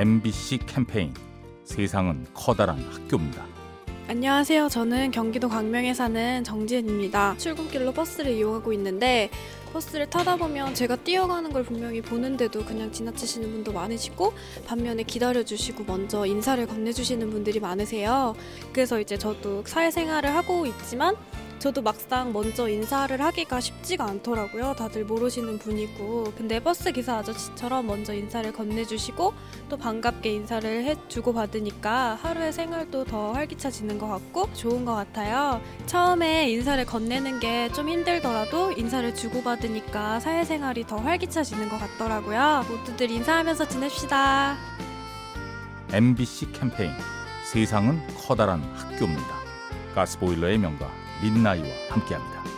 MBC 캠페인 세상은 커다란 학교입니다. 안녕하세요. 저는 경기도 광명에 사는 정지은입니다. 출근길로 버스를 이용하고 있는데 버스를 타다 보면 제가 뛰어가는 걸 분명히 보는데도 그냥 지나치시는 분도 많으시고 반면에 기다려주시고 먼저 인사를 건네주시는 분들이 많으세요. 그래서 이제 저도 사회생활을 하고 있지만 저도 막상 먼저 인사를 하기가 쉽지가 않더라고요. 다들 모르시는 분이고. 근데 버스 기사 아저씨처럼 먼저 인사를 건네주시고 또 반갑게 인사를 해주고 받으니까 하루의 생활도 더 활기차지는 것 같고 좋은 것 같아요. 처음에 인사를 건네는 게 좀 힘들더라도 인사를 주고받으니까 사회생활이 더 활기차지는 것 같더라고요. 모두들 인사하면서 지냅시다. MBC 캠페인 세상은 커다란 학교입니다. 가스보일러의 명가 민나이와 함께합니다.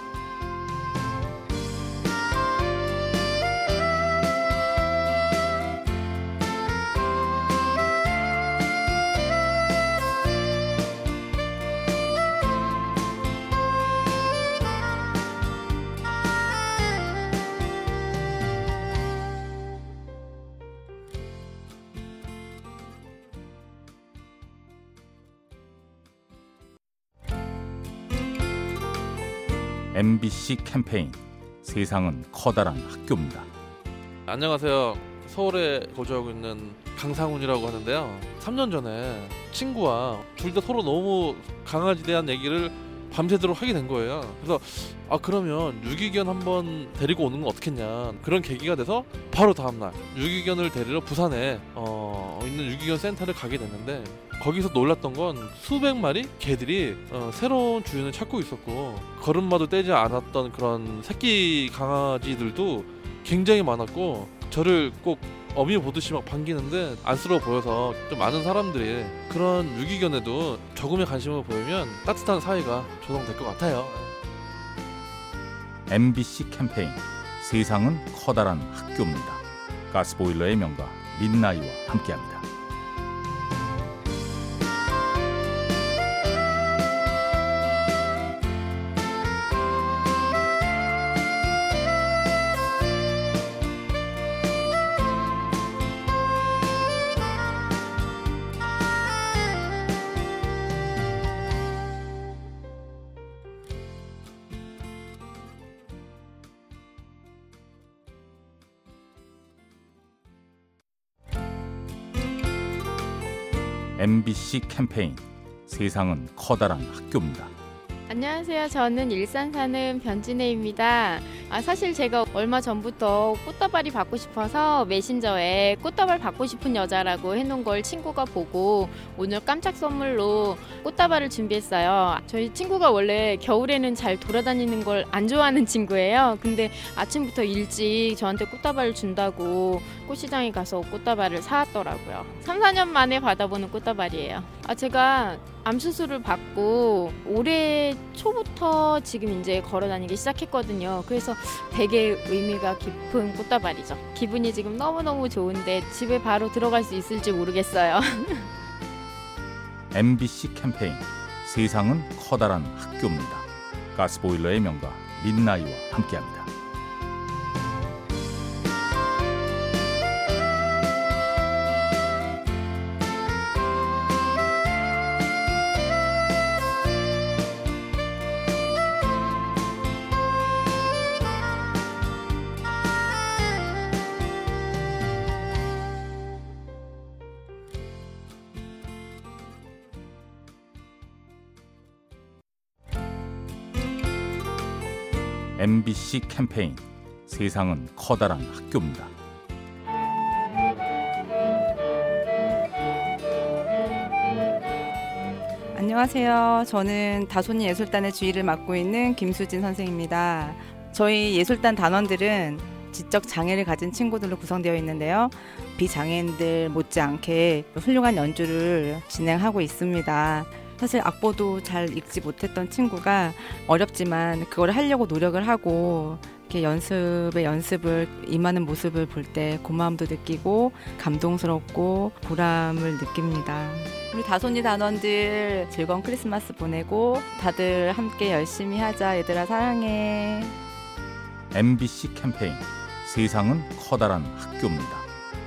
MBC 캠페인 세상은 커다란 학교입니다. 안녕하세요. 서울에 거주하고 있는 강상훈이라고 하는데요. 3년 전에 친구와 둘 다 서로 너무 강아지 대한 얘기를 밤새도록 하게 된 거예요. 그래서 아 그러면 유기견 한번 데리고 오는 건 어떻겠냐 그런 계기가 돼서 바로 다음날 유기견을 데리러 부산에 어, 있는 유기견 센터를 가게 됐는데 거기서 놀랐던 건 수백 마리 개들이 어, 새로운 주인을 찾고 있었고 걸음마도 떼지 않았던 그런 새끼 강아지들도 굉장히 많았고 저를 꼭 어미 보듯이 막 반기는데 안쓰러워 보여서 좀 많은 사람들이 그런 유기견에도 조금의 관심을 보이면 따뜻한 사이가 조성될 것 같아요. MBC 캠페인 세상은 커다란 학교입니다. 가스보일러의 명가 민나이와 함께합니다. MBC 캠페인 세상은 커다란 학교입니다. 안녕하세요. 저는 일산 사는 변진혜입니다. 아, 사실 제가 얼마 전부터 꽃다발이 받고 싶어서 메신저에 꽃다발 받고 싶은 여자라고 해놓은 걸 친구가 보고 오늘 깜짝 선물로 꽃다발을 준비했어요. 저희 친구가 원래 겨울에는 잘 돌아다니는 걸 안 좋아하는 친구예요. 근데 아침부터 일찍 저한테 꽃다발을 준다고 꽃시장에 가서 꽃다발을 사왔더라고요. 3, 4년 만에 받아보는 꽃다발이에요. 아, 제가 암 수술을 받고 올해 초부터 지금 이제 걸어 다니기 시작했거든요. 그래서 되게 의미가 깊은 꽃다발이죠. 기분이 지금 너무너무 좋은데 집에 바로 들어갈 수 있을지 모르겠어요. MBC 캠페인 세상은 커다란 학교입니다. 가스보일러의 명가 민나이와 함께합니다. MBC 캠페인 세상은 커다란 학교입니다. 안녕하세요. 저는 다손이 예술단의 주의를 맡고 있는 김수진 선생입니다. 저희 예술단 단원들은 지적 장애를 가진 친구들로 구성되어 있는데요. 비장애인들 못지않게 훌륭한 연주를 진행하고 있습니다. 사실 악보도 잘 읽지 못했던 친구가 어렵지만 그걸 하려고 노력을 하고 이렇게 연습에 연습을 임하는 모습을 볼 때 고마움도 느끼고 감동스럽고 보람을 느낍니다. 우리 다손이 단원들 즐거운 크리스마스 보내고 다들 함께 열심히 하자 얘들아 사랑해. MBC 캠페인 세상은 커다란 학교입니다.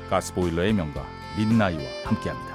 가스보일러의 명가 민나이와 함께합니다.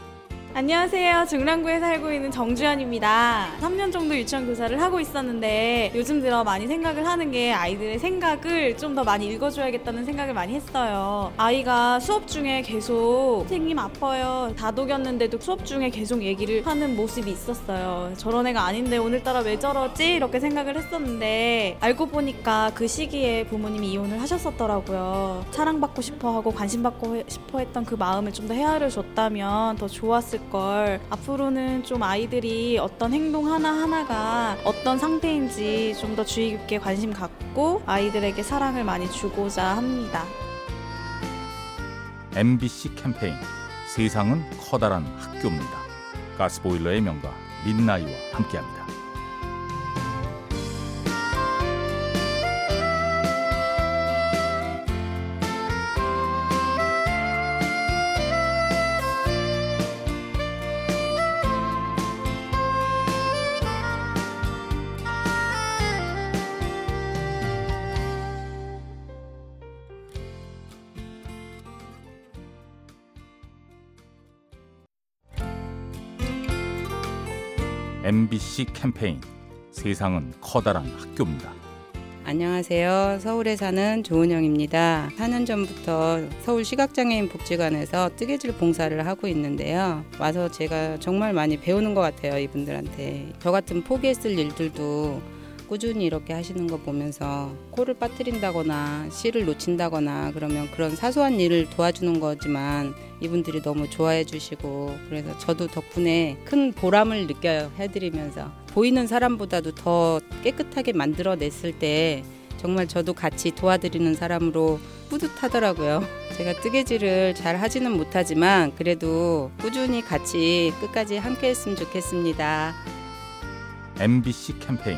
안녕하세요. 중랑구에 살고 있는 정주현입니다. 3년 정도 유치원 교사를 하고 있었는데 요즘 들어 많이 생각을 하는 게 아이들의 생각을 좀 더 많이 읽어줘야겠다는 생각을 많이 했어요. 아이가 수업 중에 계속 선생님 아파요. 다독였는데도 수업 중에 계속 얘기를 하는 모습이 있었어요. 저런 애가 아닌데 오늘따라 왜 저러지? 이렇게 생각을 했었는데 알고 보니까 그 시기에 부모님이 이혼을 하셨었더라고요. 사랑받고 싶어 하고 관심받고 싶어 했던 그 마음을 좀 더 헤아려 줬다면 더 좋았을 걸 앞으로는 좀 아이들이 어떤 행동 하나하나가 어떤 상태인지 좀 더 주의 깊게 관심 갖고 아이들에게 사랑을 많이 주고자 합니다. MBC 캠페인 세상은 커다란 학교입니다. 가스보일러의 명가 민나이와 함께합니다. MBC 캠페인 세상은 커다란 학교입니다. 안녕하세요. 서울에 사는 조은영입니다. 4년 전부터 서울 시각장애인 복지관에서 뜨개질 봉사를 하고 있는데요. 와서 제가 정말 많이 배우는 것 같아요. 이분들한테. 저 같은 포기했을 일들도 꾸준히 이렇게 하시는 거 보면서 코를 빠뜨린다거나 실을 놓친다거나 그러면 그런 사소한 일을 도와주는 거지만 이분들이 너무 좋아해 주시고 그래서 저도 덕분에 큰 보람을 느껴요 해드리면서 보이는 사람보다도 더 깨끗하게 만들어냈을 때 정말 저도 같이 도와드리는 사람으로 뿌듯하더라고요. 제가 뜨개질을 잘 하지는 못하지만 그래도 꾸준히 같이 끝까지 함께 했으면 좋겠습니다. MBC 캠페인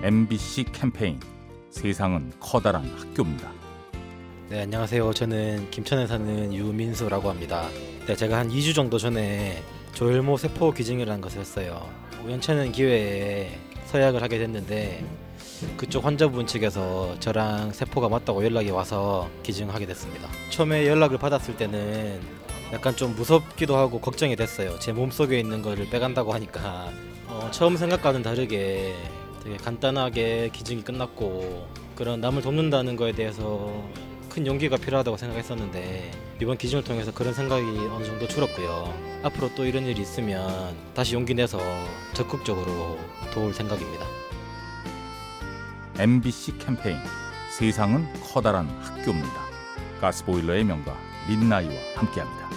MBC 캠페인 세상은 커다란 학교입니다. 네, 안녕하세요. 저는 김천에 사는 유민수라고 합니다. 네, 제가 한 2주 정도 전에 조혈모 세포 기증이라는 것을 했어요. 우연찮은 기회에 서약을 하게 됐는데 그쪽 환자분 측에서 저랑 세포가 맞다고 연락이 와서 기증하게 됐습니다. 처음에 연락을 받았을 때는 약간 좀 무섭기도 하고 걱정이 됐어요. 제 몸속에 있는 거를 빼간다고 하니까 어, 처음 생각과는 다르게 되게 간단하게 기증이 끝났고 그런 남을 돕는다는 거에 대해서 큰 용기가 필요하다고 생각했었는데 이번 기증을 통해서 그런 생각이 어느 정도 줄었고요. 앞으로 또 이런 일이 있으면 다시 용기 내서 적극적으로 도울 생각입니다. MBC 캠페인 세상은 커다란 학교입니다. 가스보일러의 명가 민나이와 함께합니다.